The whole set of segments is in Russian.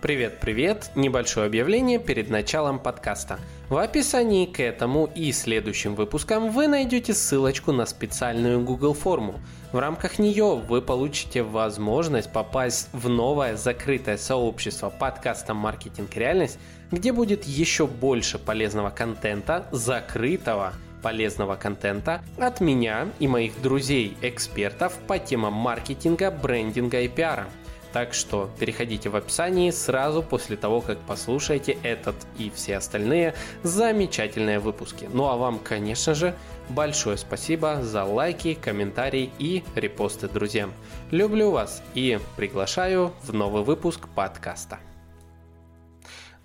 Привет-привет! Небольшое объявление перед началом подкаста. В описании к этому и следующим выпускам вы найдете ссылочку на специальную Google форму. В рамках нее вы получите возможность попасть в новое закрытое сообщество подкаста «Маркетинг. Реальность», где будет еще больше полезного контента, закрытого полезного контента от меня и моих друзей-экспертов по темам маркетинга, брендинга и пиара – так что переходите в описании сразу после того, как послушаете этот и все остальные замечательные выпуски. Ну а вам, конечно же, большое спасибо за лайки, комментарии и репосты друзьям. Люблю вас и приглашаю в новый выпуск подкаста.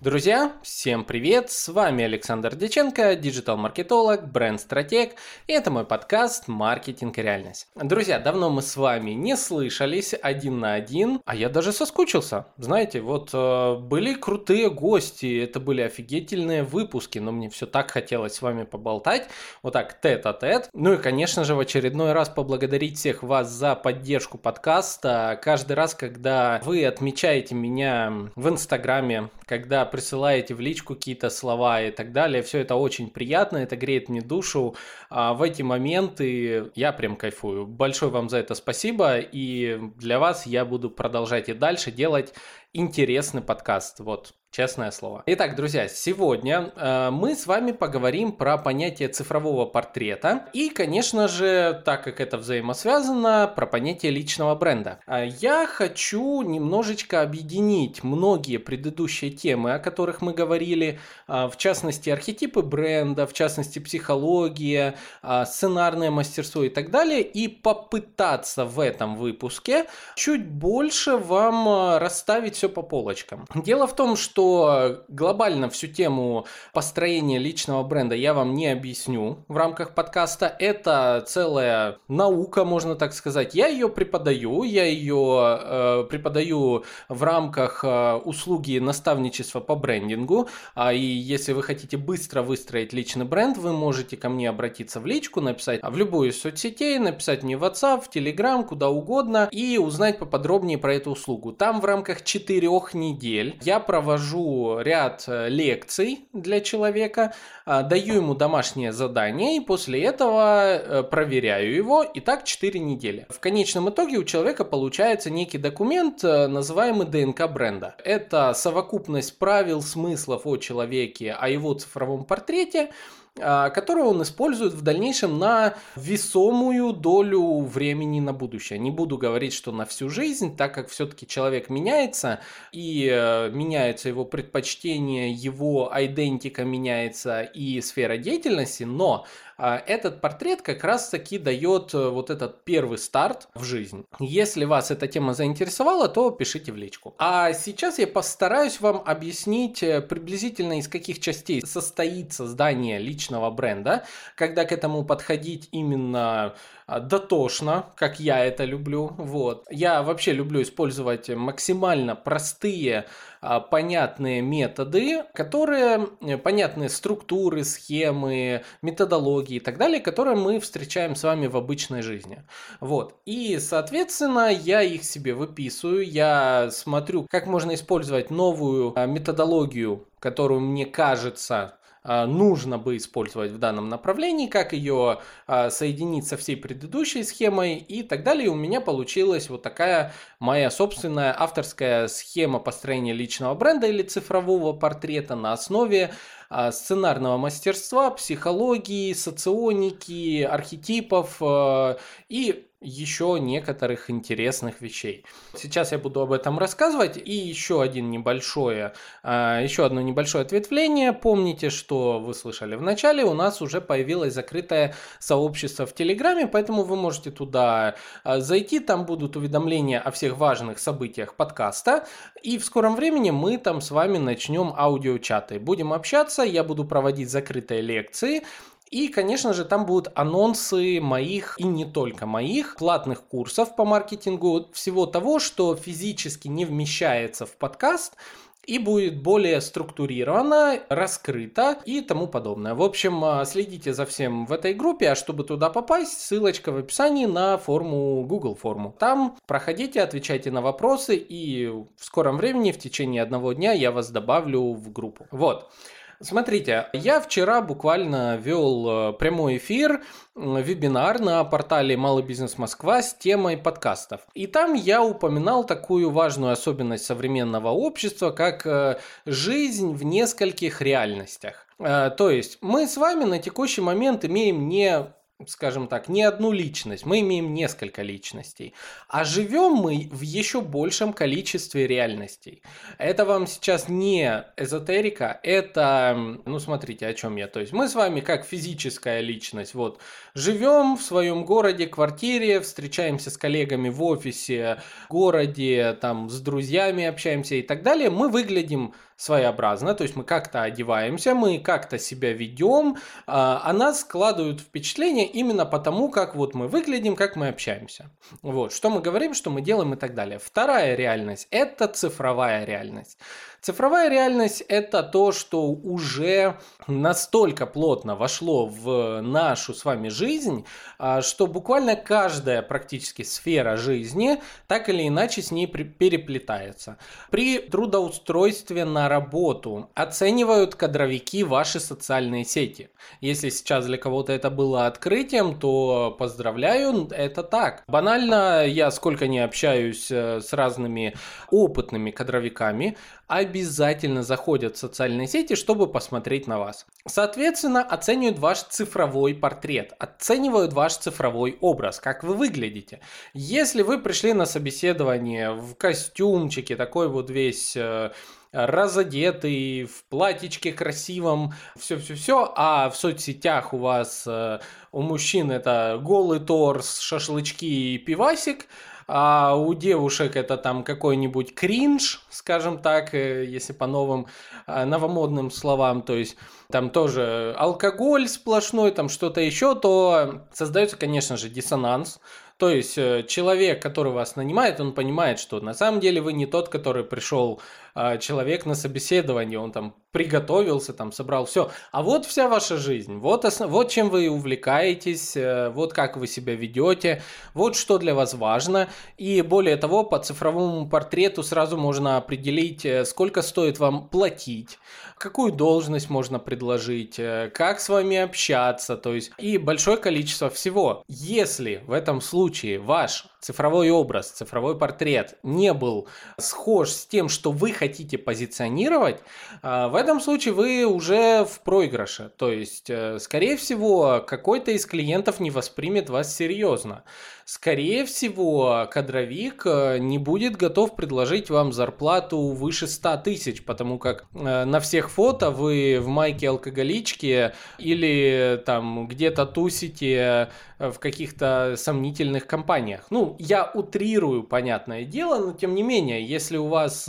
Друзья, всем привет! С вами Александр Деченко, диджитал-маркетолог, бренд-стратег, и это мой подкаст «Маркетинг и реальность». Друзья, давно мы с вами не слышались один на один, а я даже соскучился. Знаете, вот э, были крутые гости, это были офигительные выпуски, но мне все так хотелось с вами поболтать, вот так тет-а-тет. Ну и, конечно же, в очередной раз поблагодарить всех вас за поддержку подкаста. Каждый раз, когда вы отмечаете меня в Инстаграме, когда присылаете в личку какие-то слова и так далее. Все это очень приятно, это греет мне душу. А в эти моменты я прям кайфую. Большое вам за это спасибо. И для вас я буду продолжать и дальше делать интересный подкаст. Вот Честное слово. Итак, друзья, сегодня э, мы с вами поговорим про понятие цифрового портрета и, конечно же, так как это взаимосвязано, про понятие личного бренда. Э, я хочу немножечко объединить многие предыдущие темы, о которых мы говорили, э, в частности, архетипы бренда, в частности, психология, э, сценарное мастерство и так далее, и попытаться в этом выпуске чуть больше вам расставить все по полочкам. Дело в том, что что глобально всю тему построения личного бренда я вам не объясню в рамках подкаста. Это целая наука, можно так сказать. Я ее преподаю, я ее э, преподаю в рамках э, услуги наставничества по брендингу. А, и если вы хотите быстро выстроить личный бренд, вы можете ко мне обратиться в личку, написать в любую из соцсетей, написать мне в WhatsApp, в Telegram, куда угодно и узнать поподробнее про эту услугу. Там в рамках четырех недель я провожу провожу ряд э, лекций для человека, а, даю ему домашнее задание и после этого э, проверяю его. И так 4 недели. В конечном итоге у человека получается некий документ, э, называемый ДНК бренда. Это совокупность правил, смыслов о человеке, о его цифровом портрете, которую он использует в дальнейшем на весомую долю времени на будущее. Не буду говорить, что на всю жизнь, так как все-таки человек меняется, и э, меняются его предпочтения, его идентика меняется и сфера деятельности, но а, этот портрет как раз-таки дает э, вот этот первый старт в жизнь. Если вас эта тема заинтересовала, то пишите в личку. А сейчас я постараюсь вам объяснить э, приблизительно из каких частей состоит создание личного бренда, когда к этому подходить именно а, дотошно, как я это люблю. Вот. Я вообще люблю использовать максимально простые, а, понятные методы, которые, э, понятные структуры, схемы, методологии и так далее, которые мы встречаем с вами в обычной жизни. Вот. И, соответственно, я их себе выписываю, я смотрю, как можно использовать новую а, методологию, которую мне кажется а, нужно бы использовать в данном направлении, как ее а, соединить со всей предыдущей схемой и так далее. И у меня получилась вот такая моя собственная авторская схема построения личного бренда или цифрового портрета на основе а, сценарного мастерства, психологии, соционики, архетипов и еще некоторых интересных вещей. Сейчас я буду об этом рассказывать. И еще один небольшое, а, еще одно небольшое ответвление. Помните, что вы слышали в начале, у нас уже появилось закрытое сообщество в Телеграме, поэтому вы можете туда а, зайти, там будут уведомления о всех важных событиях подкаста. И в скором времени мы там с вами начнем аудиочаты. Будем общаться, я буду проводить закрытые лекции. И, конечно же, там будут анонсы моих и не только моих платных курсов по маркетингу, всего того, что физически не вмещается в подкаст, и будет более структурировано, раскрыто и тому подобное. В общем, а, следите за всем в этой группе, а чтобы туда попасть, ссылочка в описании на форму Google форму. Там проходите, отвечайте на вопросы и в скором времени, в течение одного дня я вас добавлю в группу. Вот. Смотрите, я вчера буквально вел э, прямой эфир, вебинар на портале Малый бизнес Москва с темой подкастов. И там я упоминал такую важную особенность современного общества, как э, жизнь в нескольких реальностях. Э, то есть мы с вами на текущий момент имеем не скажем так, не одну личность, мы имеем несколько личностей. А живем мы в еще большем количестве реальностей. Это вам сейчас не эзотерика, это, ну смотрите, о чем я. То есть мы с вами как физическая личность, вот, живем в своем городе, квартире, встречаемся с коллегами в офисе, городе, там, с друзьями общаемся и так далее. Мы выглядим своеобразно, то есть мы как-то одеваемся, мы как-то себя ведем, а, а нас складывают впечатление именно потому, как вот мы выглядим, как мы общаемся. Вот, что мы говорим, что мы делаем и так далее. Вторая реальность – это цифровая реальность. Цифровая реальность – это то, что уже настолько плотно вошло в нашу с вами жизнь, а, что буквально каждая практически сфера жизни так или иначе с ней переплетается. При трудоустройстве на работу оценивают кадровики ваши социальные сети. Если сейчас для кого-то это было открытием, то поздравляю, это так. Банально, я сколько не общаюсь э, с разными опытными кадровиками, обязательно заходят в социальные сети, чтобы посмотреть на вас. Соответственно, оценивают ваш цифровой портрет, оценивают ваш цифровой образ, как вы выглядите. Если вы пришли на собеседование в костюмчике, такой вот весь э, разодетый, в платьичке красивом, все-все-все, а в соцсетях у вас, э, у мужчин это голый торс, шашлычки и пивасик, а у девушек это там какой-нибудь кринж, скажем так, э, если по новым э, новомодным словам, то есть там тоже алкоголь сплошной, там что-то еще, то создается, конечно же, диссонанс. То есть э, человек, который вас нанимает, он понимает, что на самом деле вы не тот, который пришел человек на собеседование, он там приготовился, там собрал все. А вот вся ваша жизнь, вот, основ... вот чем вы увлекаетесь, э, вот как вы себя ведете, вот что для вас важно. И более того, по цифровому портрету сразу можно определить, э, сколько стоит вам платить, какую должность можно предложить, э, как с вами общаться, то есть и большое количество всего. Если в этом случае ваш цифровой образ, цифровой портрет не был схож с тем, что вы хотите позиционировать, а, в этом случае вы уже в проигрыше. То есть, э, скорее всего, какой-то из клиентов не воспримет вас серьезно скорее всего, кадровик э, не будет готов предложить вам зарплату выше 100 тысяч, потому как э, на всех фото вы в майке алкоголички или там где-то тусите э, в каких-то сомнительных компаниях. Ну, я утрирую, понятное дело, но тем не менее, если у вас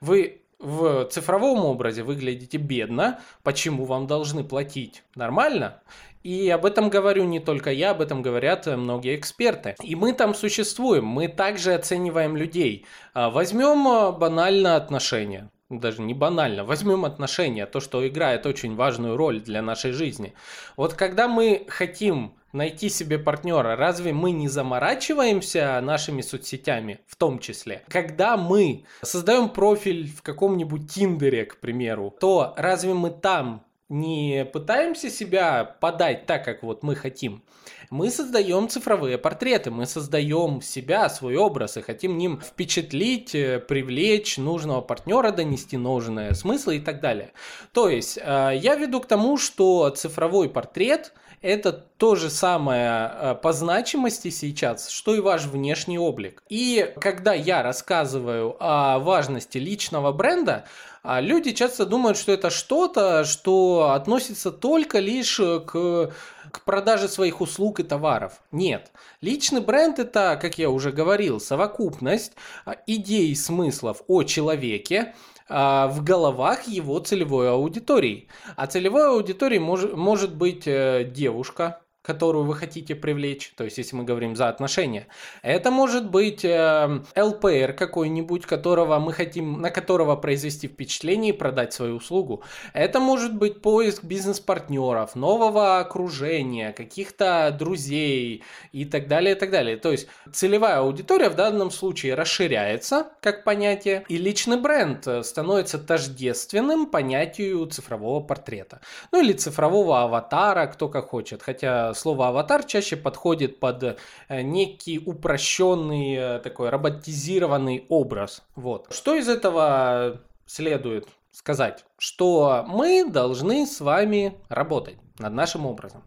вы в цифровом образе выглядите бедно, почему вам должны платить? Нормально? И об этом говорю не только я, об этом говорят многие эксперты. И мы там существуем, мы также оцениваем людей. А, возьмем а, банально отношения даже не банально, возьмем отношения, то, что играет очень важную роль для нашей жизни. Вот когда мы хотим найти себе партнера, разве мы не заморачиваемся нашими соцсетями в том числе? Когда мы создаем профиль в каком-нибудь Тиндере, к примеру, то разве мы там не пытаемся себя подать так, как вот мы хотим. Мы создаем цифровые портреты, мы создаем себя, свой образ и хотим ним впечатлить, э, привлечь нужного партнера, донести нужные смыслы и так далее. То есть э, я веду к тому, что цифровой портрет это то же самое э, по значимости сейчас, что и ваш внешний облик. И когда я рассказываю о важности личного бренда, а люди часто думают, что это что-то, что относится только лишь к, к продаже своих услуг и товаров. Нет. Личный бренд это, как я уже говорил, совокупность а, идей, смыслов о человеке, а, в головах его целевой аудитории. А целевой аудиторией мож, может быть э, девушка, которую вы хотите привлечь, то есть если мы говорим за отношения. Это может быть э, ЛПР какой-нибудь, которого мы хотим, на которого произвести впечатление и продать свою услугу. Это может быть поиск бизнес-партнеров, нового окружения, каких-то друзей и так далее, и так далее. То есть целевая аудитория в данном случае расширяется как понятие, и личный бренд становится тождественным понятию цифрового портрета. Ну или цифрового аватара, кто как хочет. Хотя слово аватар чаще подходит под э, некий упрощенный, э, такой роботизированный образ. Вот. Что из этого следует сказать? Что мы должны с вами работать над нашим образом.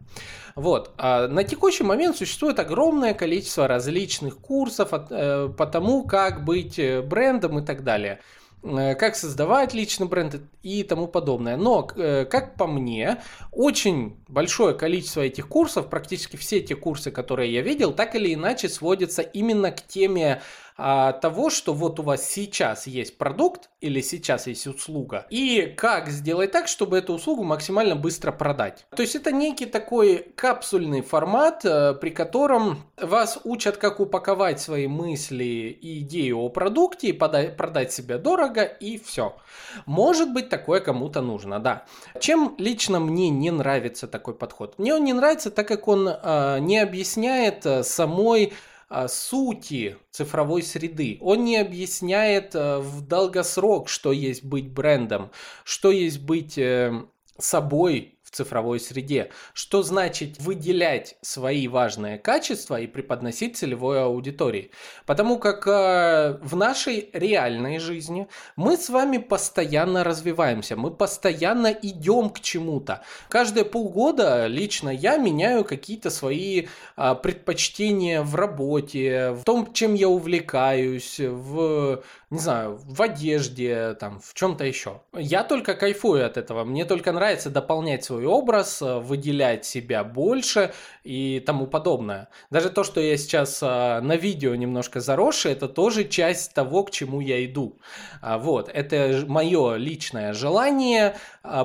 Вот. А на текущий момент существует огромное количество различных курсов э, по тому, как быть брендом и так далее. Э, как создавать личный бренд и тому подобное. Но, э, как по мне, очень большое количество этих курсов, практически все те курсы, которые я видел, так или иначе сводятся именно к теме а, того, что вот у вас сейчас есть продукт или сейчас есть услуга, и как сделать так, чтобы эту услугу максимально быстро продать. То есть это некий такой капсульный формат, э, при котором вас учат, как упаковать свои мысли и идеи о продукте и продать себя дорого, и все. Может быть, такое кому-то нужно, да. Чем лично мне не нравится такой подход? Мне он не нравится, так как он э, не объясняет э, самой сути цифровой среды. Он не объясняет э, в долгосрок, что есть быть брендом, что есть быть э, собой в цифровой среде. Что значит выделять свои важные качества и преподносить целевой аудитории. Потому как э, в нашей реальной жизни мы с вами постоянно развиваемся, мы постоянно идем к чему-то. Каждые полгода лично я меняю какие-то свои э, предпочтения в работе, в том, чем я увлекаюсь, в не знаю, в одежде, там, в чем-то еще. Я только кайфую от этого. Мне только нравится дополнять свой образ, э, выделять себя больше и тому подобное. Даже то, что я сейчас э, на видео немножко заросший, это тоже часть того, к чему я иду. А, вот, это мое личное желание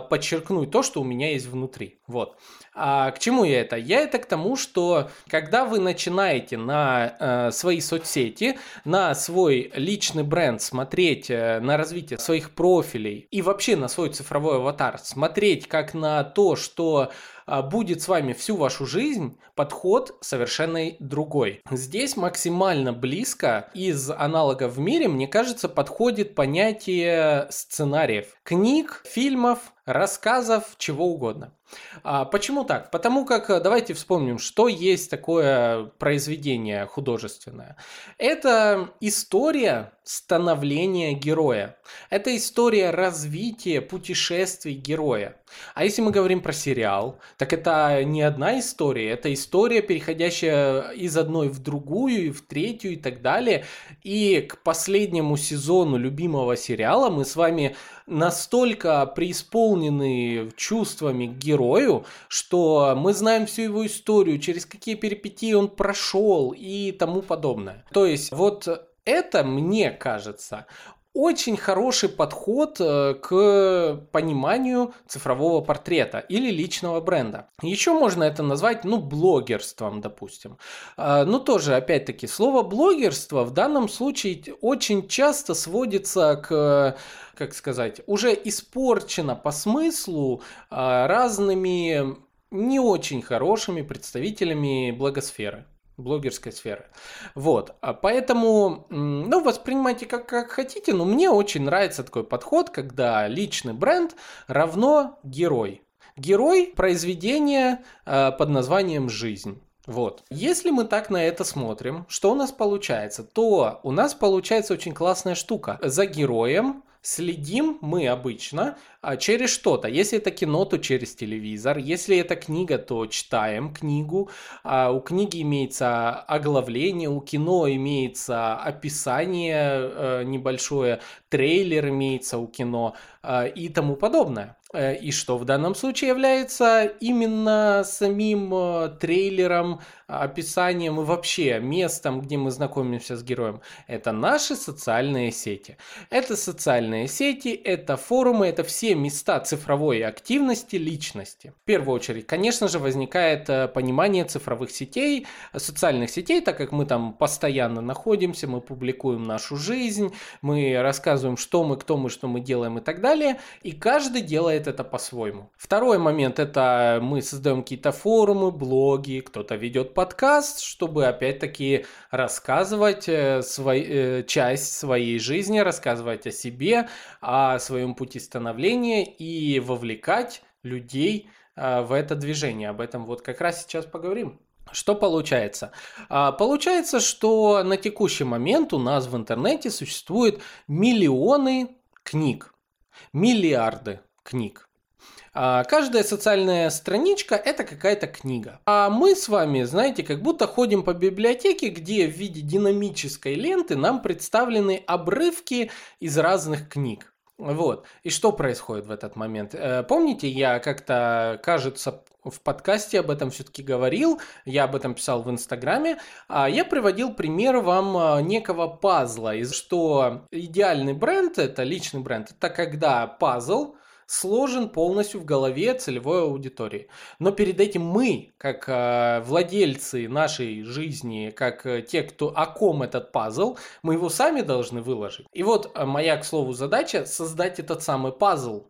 подчеркнуть то, что у меня есть внутри. Вот. А к чему я это? Я это к тому, что когда вы начинаете на э, свои соцсети, на свой личный бренд смотреть э, на развитие своих профилей и вообще на свой цифровой аватар, смотреть как на то, что а, будет с вами всю вашу жизнь, подход совершенно другой. Здесь максимально близко из аналогов в мире, мне кажется, подходит понятие сценариев, книг, фильмов, рассказов, чего угодно. А, почему так? Потому как э, давайте вспомним, что есть такое произведение художественное. Это история становления героя. Это история развития путешествий героя. А если мы говорим про сериал, так это не одна история, это история, переходящая из одной в другую, и в третью и так далее. И к последнему сезону любимого сериала мы с вами настолько преисполнены чувствами к герою, что мы знаем всю его историю, через какие перипетии он прошел и тому подобное. То есть вот это, мне кажется, очень хороший подход э, к пониманию цифрового портрета или личного бренда. Еще можно это назвать, ну, блогерством, допустим. А, ну, тоже, опять-таки, слово блогерство в данном случае очень часто сводится к как сказать, уже испорчено по смыслу а, разными не очень хорошими представителями благосферы блогерской сферы. Вот, а поэтому, ну, воспринимайте как, как хотите, но мне очень нравится такой подход, когда личный бренд равно герой. Герой произведения э, под названием «Жизнь». Вот. Если мы так на это смотрим, что у нас получается? То у нас получается очень классная штука. За героем следим мы обычно а, через что-то. Если это кино, то через телевизор. Если это книга, то читаем книгу. А, у книги имеется оглавление, у кино имеется описание э, небольшое. трейлер имеется у кино э, и тому подобное. Э, и что в данном случае является именно самим трейлером, описанием и вообще местом, где мы знакомимся с героем. Это наши социальные сети. Это социальные сети, это форумы, это все места цифровой активности личности. В первую очередь, конечно же, возникает э, понимание цифровых сетей, социальных сетей, так как мы там постоянно находимся, мы публикуем нашу жизнь, мы рассказываем, что мы, кто мы, что мы делаем и так далее, и каждый делает это по-своему. Второй момент это мы создаем какие-то форумы, блоги, кто-то ведет подкаст, чтобы опять-таки рассказывать э, свой, э, часть своей жизни, рассказывать о себе, о своем пути становления и вовлекать людей э, в это движение. Об этом вот как раз сейчас поговорим. Что получается? А, получается, что на текущий момент у нас в интернете существует миллионы книг, миллиарды книг. А каждая социальная страничка – это какая-то книга. А мы с вами, знаете, как будто ходим по библиотеке, где в виде динамической ленты нам представлены обрывки из разных книг. Вот. И что происходит в этот момент? Э, помните, я как-то, кажется, в подкасте об этом все-таки говорил, я об этом писал в Инстаграме, а я приводил пример вам а, некого пазла, из что идеальный бренд, это личный бренд, это когда пазл сложен полностью в голове целевой аудитории. Но перед этим мы, как э, владельцы нашей жизни, как э, те, кто о ком этот пазл, мы его сами должны выложить. И вот э, моя, к слову, задача создать этот самый пазл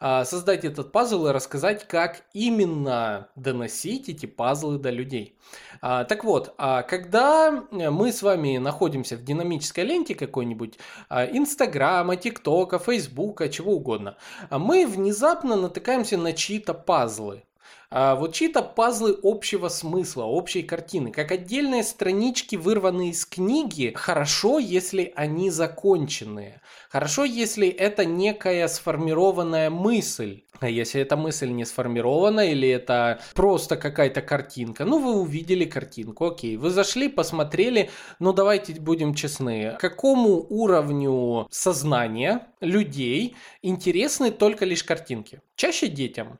создать этот пазл и рассказать, как именно доносить эти пазлы до людей. А, так вот, а когда мы с вами находимся в динамической ленте какой-нибудь Инстаграма, ТикТока, Фейсбука, чего угодно, мы внезапно натыкаемся на чьи-то пазлы. А, вот чьи-то пазлы общего смысла, общей картины, как отдельные странички, вырванные из книги, хорошо, если они законченные. Хорошо, если это некая сформированная мысль. А если эта мысль не сформирована или это просто какая-то картинка, ну вы увидели картинку, окей, вы зашли, посмотрели, ну давайте будем честны, какому уровню сознания людей интересны только лишь картинки? Чаще детям.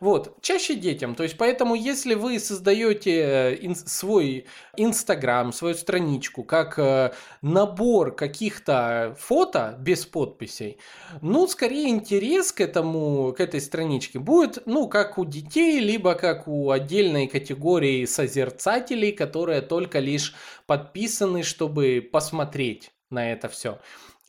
Вот, чаще детям. То есть, поэтому, если вы создаете э, ин- свой Инстаграм, свою страничку, как э, набор каких-то фото без подписей, ну, скорее интерес к этому, к этой страничке будет, ну, как у детей, либо как у отдельной категории созерцателей, которые только лишь подписаны, чтобы посмотреть на это все.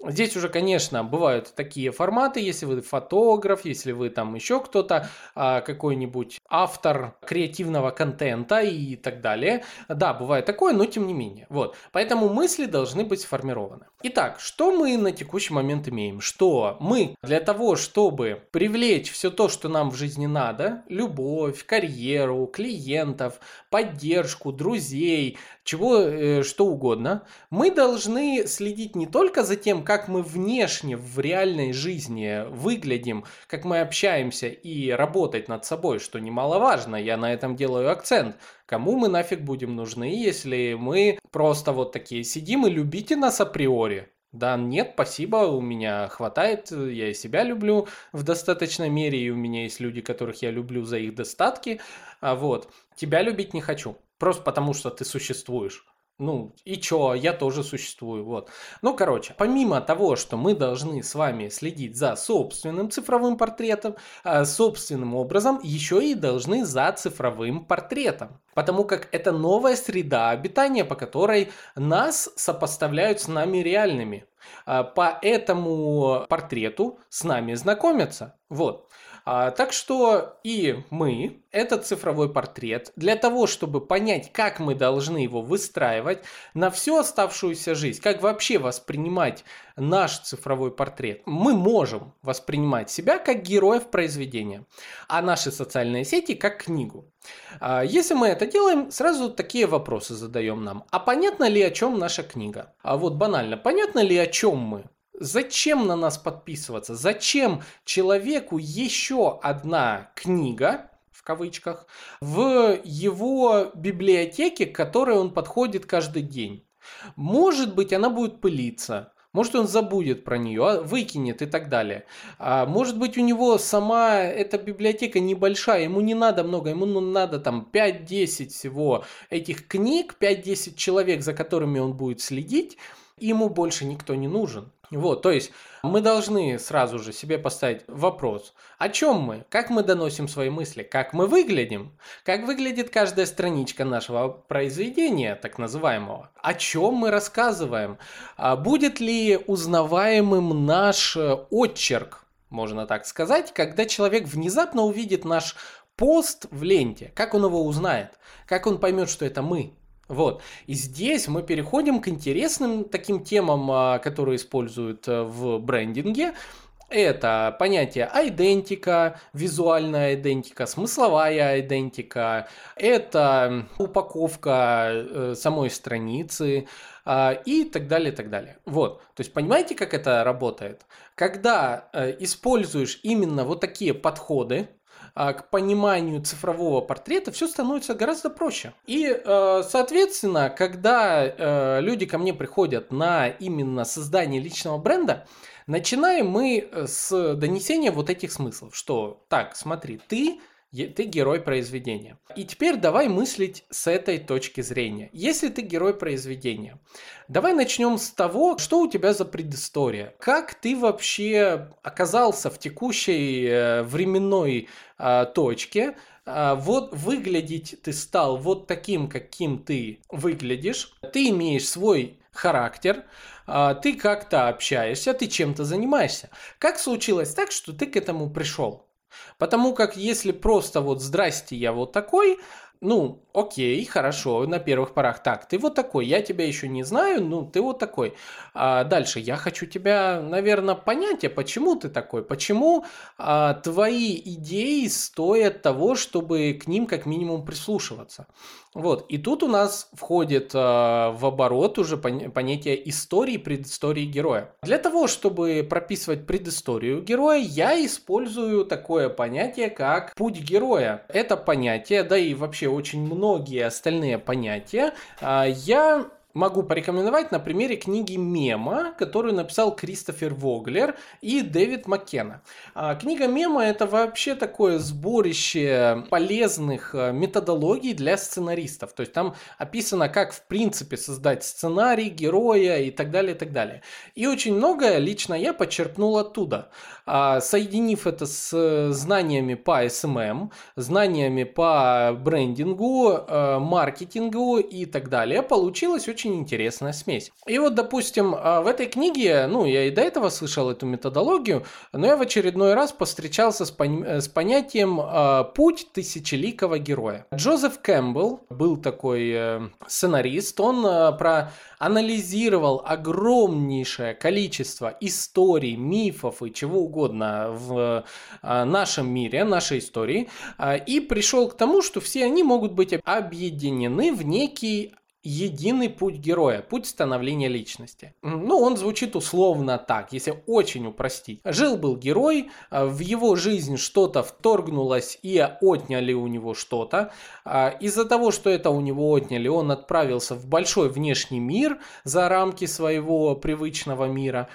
Здесь уже, конечно, бывают такие форматы, если вы фотограф, если вы там еще кто-то, а, какой-нибудь автор креативного контента и так далее. Да, бывает такое, но тем не менее. Вот. Поэтому мысли должны быть сформированы. Итак, что мы на текущий момент имеем? Что мы для того, чтобы привлечь все то, что нам в жизни надо, любовь, карьеру, клиентов, поддержку, друзей, чего, э, что угодно, мы должны следить не только за тем, как мы внешне в реальной жизни выглядим, как мы общаемся и работать над собой, что немаловажно, я на этом делаю акцент. Кому мы нафиг будем нужны, если мы просто вот такие сидим и любите нас априори? Да, нет, спасибо, у меня хватает, я и себя люблю в достаточной мере, и у меня есть люди, которых я люблю за их достатки, а вот, тебя любить не хочу, просто потому что ты существуешь. Ну, и чё, я тоже существую, вот. Ну, короче, помимо того, что мы должны с вами следить за собственным цифровым портретом, э, собственным образом, еще и должны за цифровым портретом. Потому как это новая среда обитания, по которой нас сопоставляют с нами реальными. Э, по этому портрету с нами знакомятся. Вот. А, так что и мы, этот цифровой портрет, для того, чтобы понять, как мы должны его выстраивать на всю оставшуюся жизнь, как вообще воспринимать наш цифровой портрет, мы можем воспринимать себя как героев произведения, а наши социальные сети как книгу. А, если мы это делаем, сразу такие вопросы задаем нам. А понятно ли, о чем наша книга? А вот банально, понятно ли, о чем мы? Зачем на нас подписываться? Зачем человеку еще одна книга, в кавычках, в его библиотеке, к которой он подходит каждый день? Может быть, она будет пылиться, Может, он забудет про нее, а выкинет и так далее. А может быть, у него сама эта библиотека небольшая, ему не надо много, ему ну, надо там 5-10 всего этих книг, 5-10 человек, за которыми он будет следить, ему больше никто не нужен. Вот, то есть мы должны сразу же себе поставить вопрос, о чем мы, как мы доносим свои мысли, как мы выглядим, как выглядит каждая страничка нашего произведения, так называемого, о чем мы рассказываем, а будет ли узнаваемым наш э, отчерк, можно так сказать, когда человек внезапно увидит наш пост в ленте, как он его узнает, как он поймет, что это мы, вот. И здесь мы переходим к интересным таким темам, а, которые используют э, в брендинге. Это понятие идентика, визуальная идентика, смысловая идентика, это упаковка э, самой страницы а, и так далее, так далее. Вот, то есть понимаете, как это работает? Когда э, используешь именно вот такие подходы, к пониманию цифрового портрета все становится гораздо проще. И, э, соответственно, когда э, люди ко мне приходят на именно создание личного бренда, начинаем мы с донесения вот этих смыслов, что так, смотри, ты ты герой произведения. И теперь давай мыслить с этой точки зрения. Если ты герой произведения, давай начнем с того, что у тебя за предыстория. Как ты вообще оказался в текущей э, временной э, точке, э, вот выглядеть ты стал вот таким, каким ты выглядишь. Ты имеешь свой характер, ты как-то общаешься, ты чем-то занимаешься. Как случилось так, что ты к этому пришел? Потому как если просто вот «здрасте, я вот такой», ну, окей, хорошо, на первых порах так, ты вот такой, я тебя еще не знаю, ну, ты вот такой. А дальше, я хочу тебя, наверное, понять, а почему ты такой, почему а, твои идеи стоят того, чтобы к ним как минимум прислушиваться. Вот, и тут у нас входит э, в оборот уже понятие истории, предыстории героя. Для того, чтобы прописывать предысторию героя, я использую такое понятие, как путь героя. Это понятие, да и вообще очень многие остальные понятия, э, я могу порекомендовать на примере книги «Мема», которую написал Кристофер Воглер и Дэвид Маккена. А, книга «Мема» — это вообще такое сборище полезных а, методологий для сценаристов. То есть там описано, как в принципе создать сценарий, героя и так далее, и так далее. И очень многое лично я подчеркнул оттуда. А, соединив это с знаниями по SMM, знаниями по брендингу, маркетингу и так далее, получилось очень очень интересная смесь. И вот, допустим, а, в этой книге, ну, я и до этого слышал эту методологию, но я в очередной раз повстречался с, пон- э, с понятием э, «путь тысячеликого героя». Джозеф Кэмпбелл был такой э, сценарист, он э, проанализировал огромнейшее количество историй, мифов и чего угодно в э, нашем мире, нашей истории, и пришел к тому, что все они могут быть объединены в некий единый путь героя, путь становления личности. Ну, он звучит условно так, если очень упростить. Жил-был герой, а, в его жизнь что-то вторгнулось и отняли у него что-то. А, из-за того, что это у него отняли, он отправился в большой внешний мир за рамки своего привычного мира.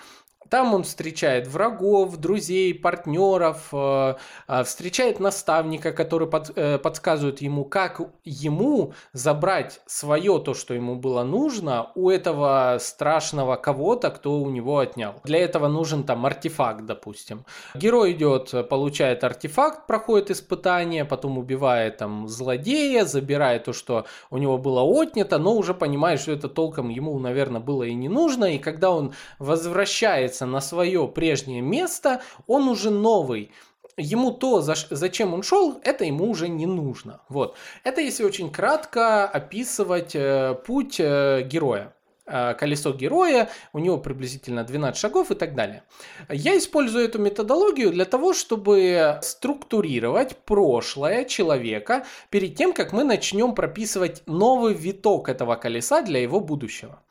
Там он встречает врагов, друзей, партнеров, э, э, встречает наставника, который под, э, подсказывает ему, как ему забрать свое то, что ему было нужно, у этого страшного кого-то, кто у него отнял. Для этого нужен там артефакт, допустим. Герой идет, получает артефакт, проходит испытание, потом убивает там злодея, забирает то, что у него было отнято, но уже понимает, что это толком ему, наверное, было и не нужно. И когда он возвращается возвращается на свое прежнее место, он уже новый ему то, за, зачем он шел, это ему уже не нужно. Вот. Это если очень кратко описывать э, путь э, героя. Э, колесо героя, у него приблизительно 12 шагов и так далее. Я использую эту методологию для того, чтобы структурировать прошлое человека перед тем, как мы начнем прописывать новый виток этого колеса для его будущего.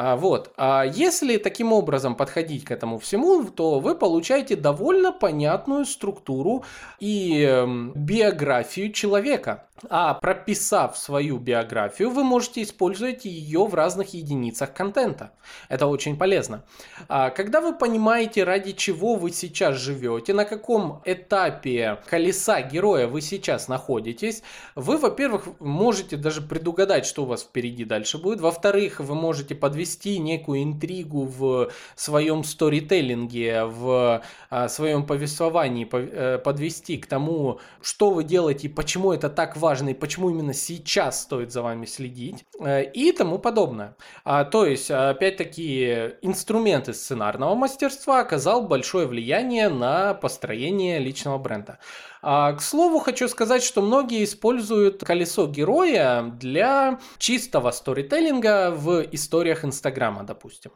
А, вот. А если таким образом подходить к этому всему, то вы получаете довольно понятную структуру и эм, биографию человека. А прописав свою биографию, вы можете использовать ее в разных единицах контента. Это очень полезно. А когда вы понимаете, ради чего вы сейчас живете, на каком этапе колеса героя вы сейчас находитесь, вы, во-первых, можете даже предугадать, что у вас впереди дальше будет. Во-вторых, вы можете подвести некую интригу в своем сторителлинге, в а, своем повествовании, э, подвести к тому, что вы делаете почему это так важно и почему именно сейчас стоит за вами следить э, и тому подобное. А, то есть, опять-таки, инструменты сценарного мастерства оказал большое влияние на построение личного бренда. А, к слову, хочу сказать, что многие используют колесо героя для чистого сторителлинга в историях Инстаграма, допустим.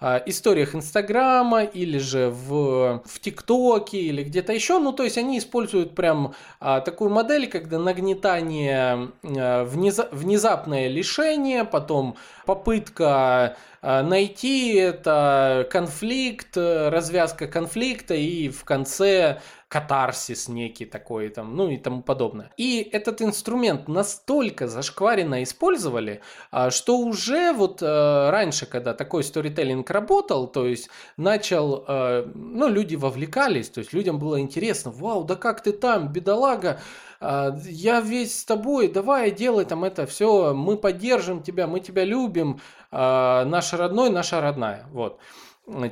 А, историях Инстаграма или же в, в ТикТоке или где-то еще. Ну, то есть они используют прям а, такую модель, когда нагнетание, а, внеза, внезапное лишение, потом попытка а, найти это конфликт, развязка конфликта и в конце катарсис некий такой там, ну и тому подобное. И этот инструмент настолько зашкваренно использовали, а, что уже вот э, раньше, когда такой сторителлинг работал, то есть начал, э, ну люди вовлекались, то есть людям было интересно, вау, да как ты там, бедолага, я весь с тобой, давай делай там это все, мы поддержим тебя, мы тебя любим, а, наш родной, наша родная, вот.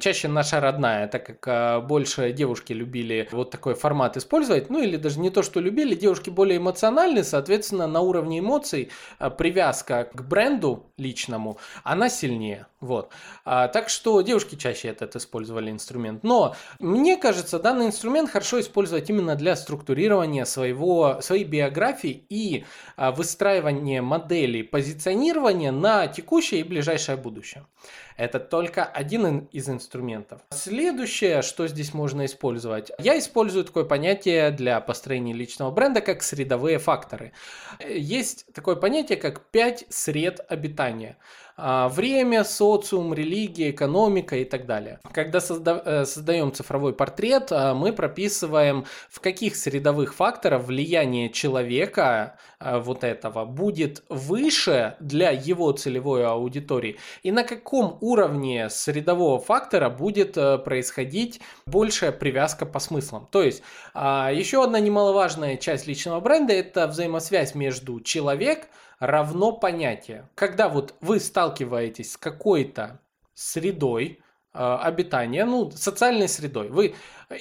Чаще наша родная, так как а, больше девушки любили вот такой формат использовать, ну или даже не то, что любили, девушки более эмоциональны, соответственно, на уровне эмоций а, привязка к бренду личному, она сильнее, вот. А, так что девушки чаще этот использовали инструмент, но мне кажется, данный инструмент хорошо использовать именно для структурирования своего, своей биографии и а, выстраивания модели позиционирования на текущее и ближайшее будущее. Это только один из инструментов. Следующее, что здесь можно использовать. Я использую такое понятие для построения личного бренда, как средовые факторы. Есть такое понятие, как 5 сред обитания. А, время, социум, религия, экономика и так далее. Когда созда- э, создаем цифровой портрет, а, мы прописываем, в каких средовых факторов влияние человека а, вот этого будет выше для его целевой аудитории и на каком уровне средового фактора будет э, происходить большая привязка по смыслам. То есть еще одна немаловажная часть личного бренда это взаимосвязь между человек, равно понятие. Когда вот вы сталкиваетесь с какой-то средой, обитания, ну, социальной средой. Вы,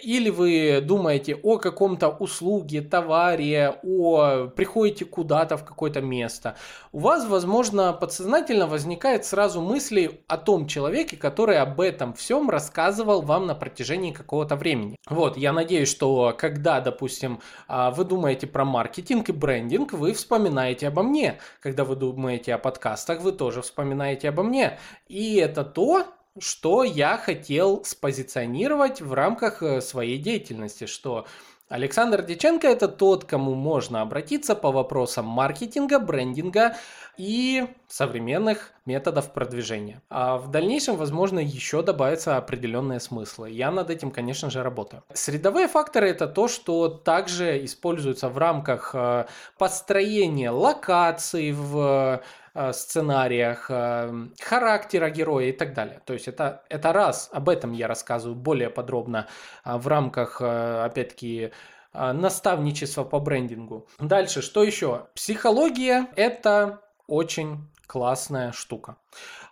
или вы думаете о каком-то услуге, товаре, о приходите куда-то в какое-то место. У вас, возможно, подсознательно возникает сразу мысли о том человеке, который об этом всем рассказывал вам на протяжении какого-то времени. Вот, я надеюсь, что когда, допустим, а, вы думаете про маркетинг и брендинг, вы вспоминаете обо мне. Когда вы думаете о подкастах, вы тоже вспоминаете обо мне. И это то, что я хотел спозиционировать в рамках э, своей деятельности, что Александр Диченко это тот, кому можно обратиться по вопросам маркетинга, брендинга и современных методов продвижения. А в дальнейшем, возможно, еще добавятся определенные смыслы. Я над этим, конечно же, работаю. Средовые факторы это то, что также используется в рамках э, построения локаций в Э, сценариях, э, характера героя и так далее. То есть это, это раз, об этом я рассказываю более подробно э, в рамках, опять-таки, наставничества по брендингу. Дальше, что еще? Психология – это очень классная штука.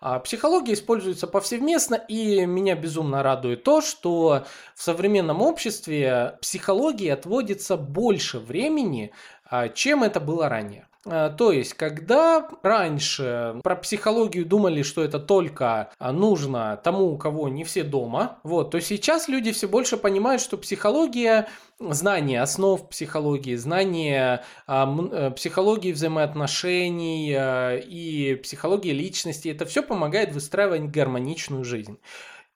А психология используется повсеместно, и меня безумно радует то, что в современном обществе психологии отводится больше времени, чем это было ранее. Э, то есть, когда раньше про психологию думали, что это только а, нужно тому, у кого не все дома, вот, то сейчас люди все больше понимают, что психология, знание основ психологии, знание а, э, психологии взаимоотношений а, и психологии личности, это все помогает выстраивать гармоничную жизнь.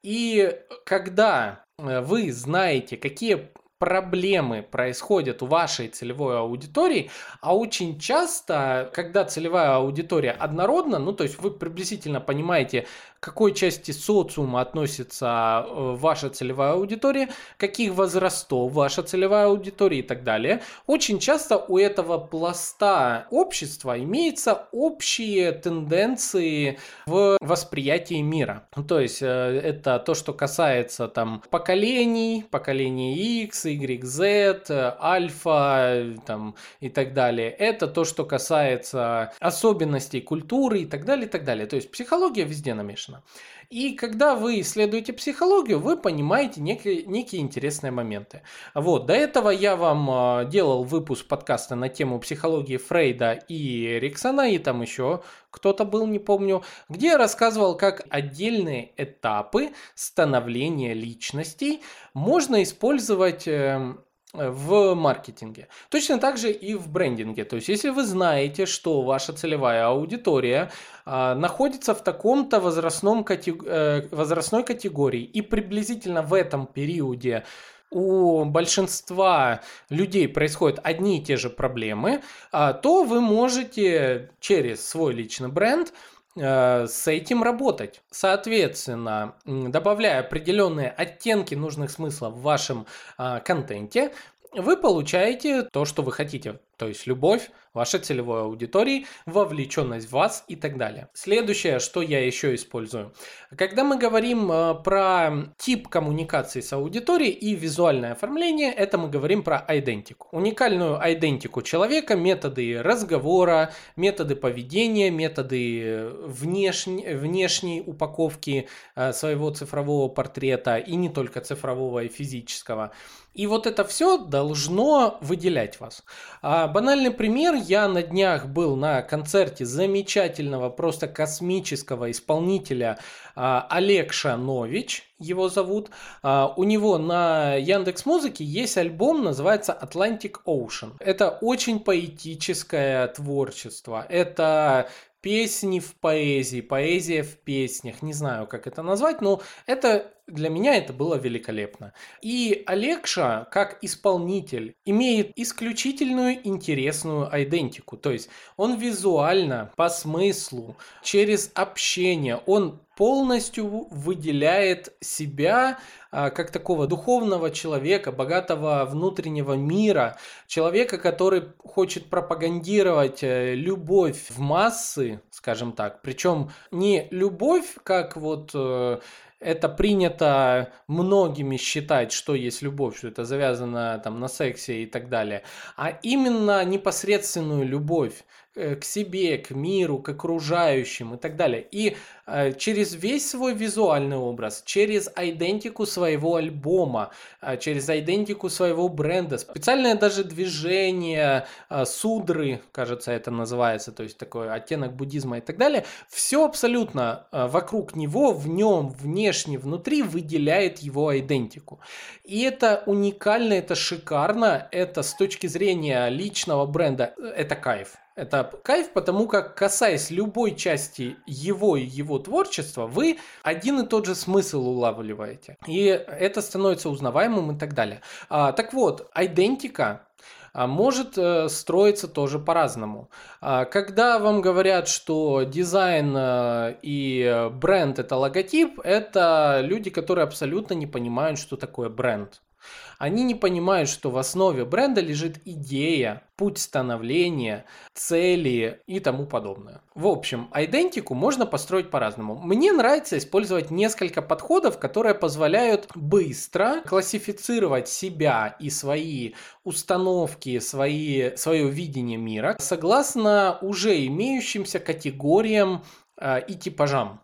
И когда вы знаете, какие проблемы происходят у вашей целевой аудитории, а очень часто, когда целевая аудитория однородна, ну то есть вы приблизительно понимаете, к какой части социума относится э, ваша целевая аудитория, каких возрастов ваша целевая аудитория и так далее. Очень часто у этого пласта общества имеются общие тенденции в восприятии мира. То есть э, это то, что касается там поколений, поколения X, Y, Z, альфа там, и так далее. Это то, что касается особенностей культуры и так далее, и так далее. То есть психология везде намешана. И когда вы исследуете психологию, вы понимаете некие, некие интересные моменты. Вот, до этого я вам а, делал выпуск подкаста на тему психологии Фрейда и Эриксона, и там еще кто-то был, не помню, где я рассказывал, как отдельные этапы становления личностей можно использовать эм, в маркетинге. Точно так же и в брендинге. То есть, если вы знаете, что ваша целевая аудитория а, находится в таком-то возрастном катег... э, возрастной категории и приблизительно в этом периоде у большинства людей происходят одни и те же проблемы, а, то вы можете через свой личный бренд э, с этим работать. Соответственно, добавляя определенные оттенки нужных смыслов в вашем э, контенте, вы получаете то, что вы хотите. То есть любовь вашей целевой аудитории, вовлеченность в вас и так далее. Следующее, что я еще использую. Когда мы говорим э, про тип коммуникации с аудиторией и визуальное оформление, это мы говорим про идентику. Уникальную идентику человека, методы разговора, методы поведения, методы внешней, внешней упаковки э, своего цифрового портрета и не только цифрового и физического. И вот это все должно выделять вас. А банальный пример, я на днях был на концерте замечательного, просто космического исполнителя а, Олег Шанович, его зовут. А, у него на Яндекс Музыке есть альбом, называется Atlantic Ocean. Это очень поэтическое творчество. Это песни в поэзии, поэзия в песнях, не знаю, как это назвать, но это для меня это было великолепно. И Алекша, как исполнитель, имеет исключительную интересную идентику. То есть он визуально, по смыслу, через общение, он полностью выделяет себя а, как такого духовного человека, богатого внутреннего мира, человека, который хочет пропагандировать э, любовь в массы, скажем так. Причем не любовь, как вот э, это принято многими считать, что есть любовь, что это завязано там на сексе и так далее, а именно непосредственную любовь к себе, к миру, к окружающим и так далее. И э, через весь свой визуальный образ, через идентику своего альбома, э, через идентику своего бренда, специальное даже движение, э, судры, кажется, это называется, то есть такой оттенок буддизма и так далее, все абсолютно э, вокруг него, в нем, вне внешне, внутри выделяет его идентику. И это уникально, это шикарно, это с точки зрения личного бренда, это кайф. Это кайф, потому как, касаясь любой части его и его творчества, вы один и тот же смысл улавливаете. И это становится узнаваемым и так далее. А, так вот, идентика а может э, строиться тоже по-разному. А когда вам говорят, что дизайн э, и бренд это логотип, это люди, которые абсолютно не понимают, что такое бренд. Они не понимают, что в основе бренда лежит идея, путь становления, цели и тому подобное. В общем, идентику можно построить по-разному. Мне нравится использовать несколько подходов, которые позволяют быстро классифицировать себя и свои установки, свои, свое видение мира согласно уже имеющимся категориям э, и типажам.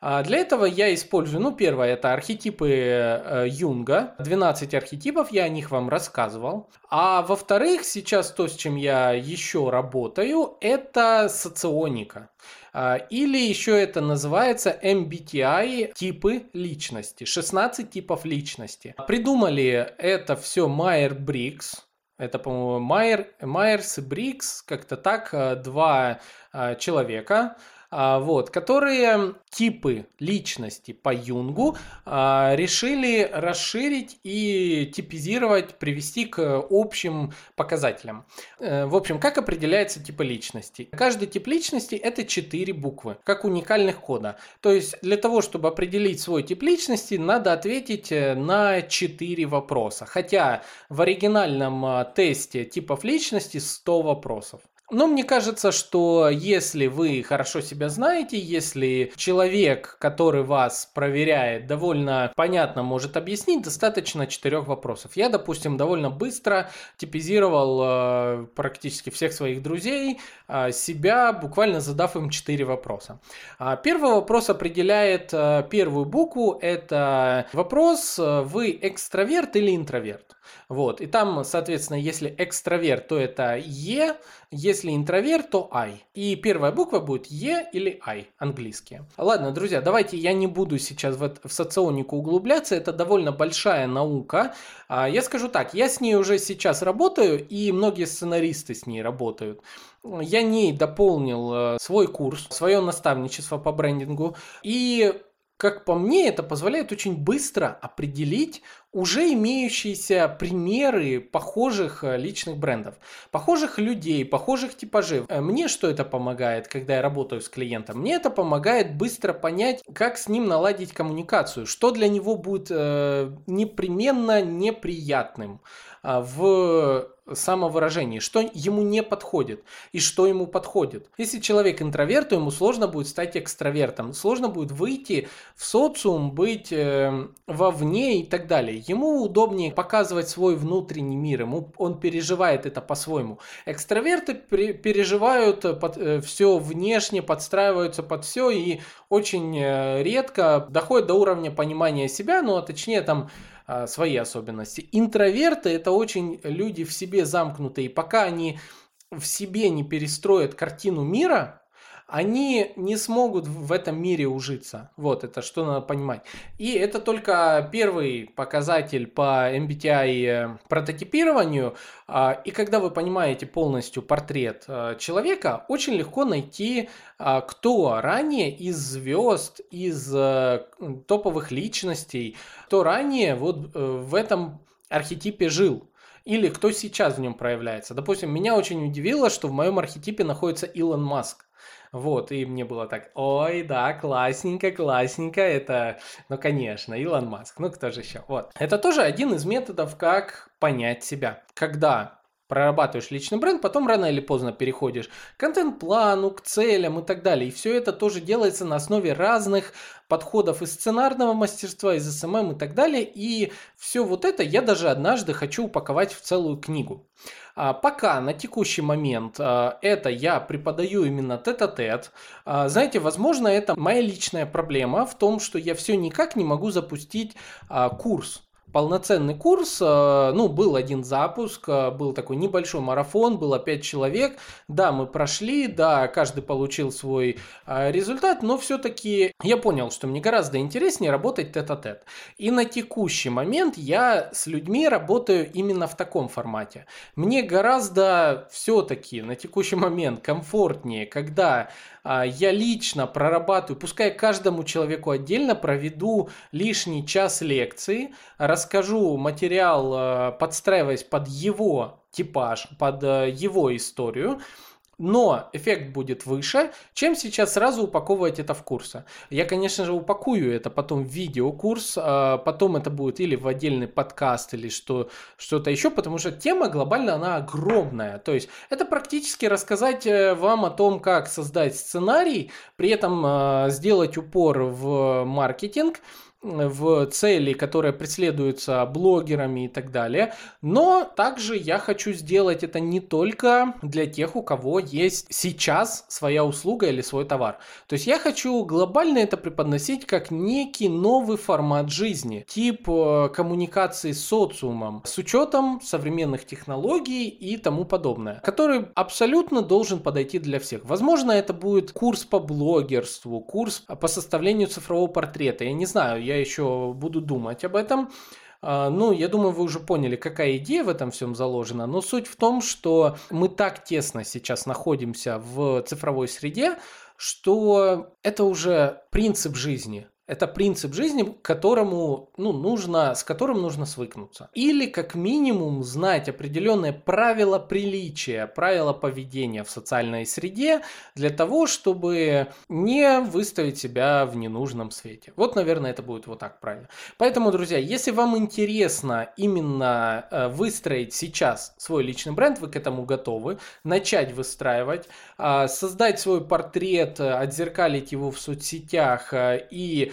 А для этого я использую, ну, первое, это архетипы э, Юнга, 12 архетипов, я о них вам рассказывал. А во-вторых, сейчас то, с чем я еще работаю, это соционика. А, или еще это называется MBTI типы личности, 16 типов личности. Придумали это все Майер Брикс, это, по-моему, Майер, Майерс и Брикс, как-то так, э, два э, человека. Вот, которые типы личности по Юнгу решили расширить и типизировать, привести к общим показателям. Э, в общем, как определяется типы личности? Каждый тип личности это 4 буквы, как уникальных кода. То есть для того, чтобы определить свой тип личности, надо ответить э, на 4 вопроса. Хотя в оригинальном э, тесте типов личности 100 вопросов. Но мне кажется, что если вы хорошо себя знаете, если человек, который вас проверяет, довольно понятно может объяснить, достаточно четырех вопросов. Я, допустим, довольно быстро типизировал э, практически всех своих друзей, э, себя, буквально задав им четыре вопроса. А первый вопрос определяет э, первую букву. Это вопрос, вы экстраверт или интроверт? Вот. И там, соответственно, если экстраверт, то это Е, если интроверт, то I. И первая буква будет Е или I, английские. Ладно, друзья, давайте я не буду сейчас в, в соционику углубляться, это довольно большая наука. А, я скажу так, я с ней уже сейчас работаю, и многие сценаристы с ней работают. Я ней дополнил э, свой курс, свое наставничество по брендингу, и как по мне, это позволяет очень быстро определить уже имеющиеся примеры похожих э, личных брендов, похожих людей, похожих типажей. Э, мне что это помогает, когда я работаю с клиентом? Мне это помогает быстро понять, как с ним наладить коммуникацию, что для него будет э, непременно неприятным в самовыражении, что ему не подходит и что ему подходит. Если человек интроверт, то ему сложно будет стать экстравертом, сложно будет выйти в социум, быть э, вовне и так далее. Ему удобнее показывать свой внутренний мир, ему он переживает это по-своему. Экстраверты переживают под, э, все внешне, подстраиваются под все и очень э, редко доходят до уровня понимания себя, ну а точнее там а, свои особенности. Интроверты это очень люди в себе замкнутые. Пока они в себе не перестроят картину мира, они не смогут в этом мире ужиться. Вот это что надо понимать. И это только первый показатель по MBTI э, прототипированию. А, и когда вы понимаете полностью портрет э, человека, очень легко найти, а, кто ранее из звезд, из э, топовых личностей, кто ранее вот в этом архетипе жил или кто сейчас в нем проявляется. Допустим, меня очень удивило, что в моем архетипе находится Илон Маск. Вот, и мне было так, ой, да, классненько, классненько, это, ну, конечно, Илон Маск, ну, кто же еще, вот. Это тоже один из методов, как понять себя. Когда прорабатываешь личный бренд, потом рано или поздно переходишь к контент-плану, к целям и так далее. И все это тоже делается на основе разных подходов из сценарного мастерства, из SMM и так далее. И все вот это я даже однажды хочу упаковать в целую книгу. А, пока на текущий момент а, это я преподаю именно тет-а-тет. А, знаете, возможно, это моя личная проблема в том, что я все никак не могу запустить курс полноценный курс. Э, ну, был один запуск, э, был такой небольшой марафон, было 5 человек. Да, мы прошли, да, каждый получил свой э, результат, но все-таки я понял, что мне гораздо интереснее работать тет-а-тет. И на текущий момент я с людьми работаю именно в таком формате. Мне гораздо все-таки на текущий момент комфортнее, когда я лично прорабатываю, пускай каждому человеку отдельно проведу лишний час лекции, расскажу материал, а, подстраиваясь под его типаж, под а, его историю, но эффект будет выше, чем сейчас сразу упаковывать это в курсы. Я, конечно же, упакую это потом в видеокурс, а потом это будет или в отдельный подкаст, или что, что-то еще, потому что тема глобально, она огромная. То есть это практически рассказать э, вам о том, как создать сценарий, при этом а, сделать упор в маркетинг, в цели, которые преследуются блогерами и так далее. Но также я хочу сделать это не только для тех, у кого есть сейчас своя услуга или свой товар. То есть я хочу глобально это преподносить как некий новый формат жизни, тип э, коммуникации с социумом, с учетом современных технологий и тому подобное, который абсолютно должен подойти для всех. Возможно, это будет курс по блогерству, курс по составлению цифрового портрета. Я не знаю, я еще буду думать об этом. А, ну, я думаю, вы уже поняли, какая идея в этом всем заложена. Но суть в том, что мы так тесно сейчас находимся в цифровой среде, что это уже принцип жизни. Это принцип жизни, которому, ну, нужно, с которым нужно свыкнуться. Или как минимум знать определенные правила приличия, правила поведения в социальной среде для того, чтобы не выставить себя в ненужном свете. Вот, наверное, это будет вот так правильно. Поэтому, друзья, если вам интересно именно э, выстроить сейчас свой личный бренд, вы к этому готовы, начать выстраивать, э, создать свой портрет, э, отзеркалить его в соцсетях и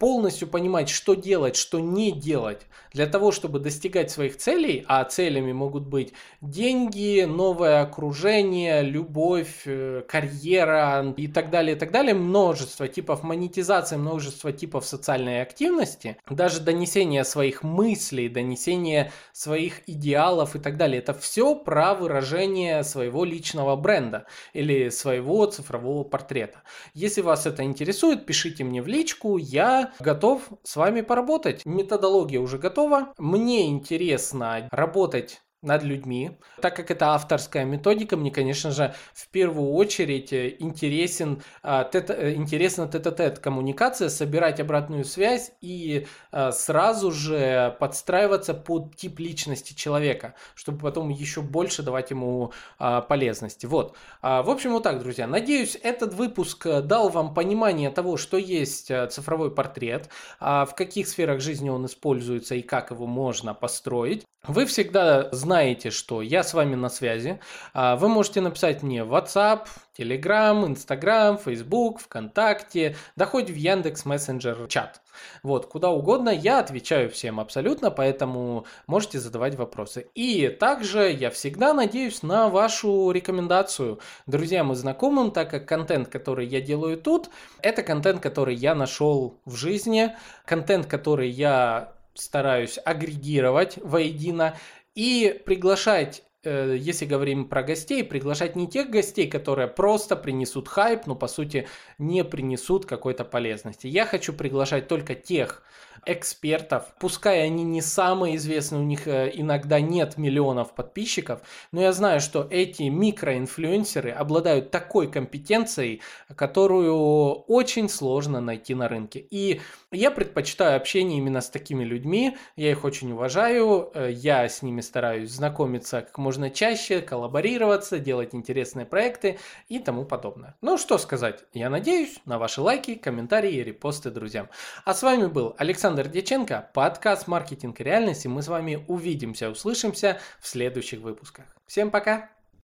полностью понимать, что делать, что не делать для того, чтобы достигать своих целей, а целями могут быть деньги, новое окружение, любовь, э, карьера и так далее, и так далее, множество типов монетизации, множество типов социальной активности, даже донесение своих мыслей, донесение своих идеалов и так далее. Это все про выражение своего личного бренда или своего цифрового портрета. Если вас это интересует, пишите мне в личку, я готов с вами поработать. Методология уже готова. Мне интересно работать над людьми. Так как это авторская методика, мне, конечно же, в первую очередь э, интересен, а, тет, э, интересна тет-а-тет коммуникация, собирать обратную связь и а, сразу же подстраиваться под тип личности человека, чтобы потом еще больше давать ему а, полезности. Вот. В общем, вот так, друзья. Надеюсь, этот выпуск э, дал вам понимание того, что есть цифровой портрет, в каких сферах жизни он используется и как его можно построить. Вы всегда знаете, что я с вами на связи. А, вы можете написать мне в WhatsApp, Telegram, Instagram, Facebook, ВКонтакте, да хоть в Яндекс Мессенджер чат. Вот, куда угодно, я отвечаю всем абсолютно, поэтому можете задавать вопросы. И также я всегда надеюсь на вашу рекомендацию друзьям и знакомым, так как контент, который я делаю тут, это контент, который я нашел в жизни, контент, который я стараюсь агрегировать воедино и приглашать э, если говорим про гостей, приглашать не тех гостей, которые просто принесут хайп, но по сути не принесут какой-то полезности. Я хочу приглашать только тех экспертов, пускай они не самые известные, у них э, иногда нет миллионов подписчиков, но я знаю, что эти микроинфлюенсеры обладают такой компетенцией, которую очень сложно найти на рынке. И я предпочитаю общение именно с такими людьми, я их очень уважаю, э, я с ними стараюсь знакомиться как можно чаще, коллаборироваться, делать интересные проекты и тому подобное. Ну что сказать, я надеюсь на ваши лайки, комментарии и репосты друзьям. А с вами был Александр Александр Деченко, подкаст «Маркетинг и реальность», и мы с вами увидимся, услышимся в следующих выпусках. Всем пока!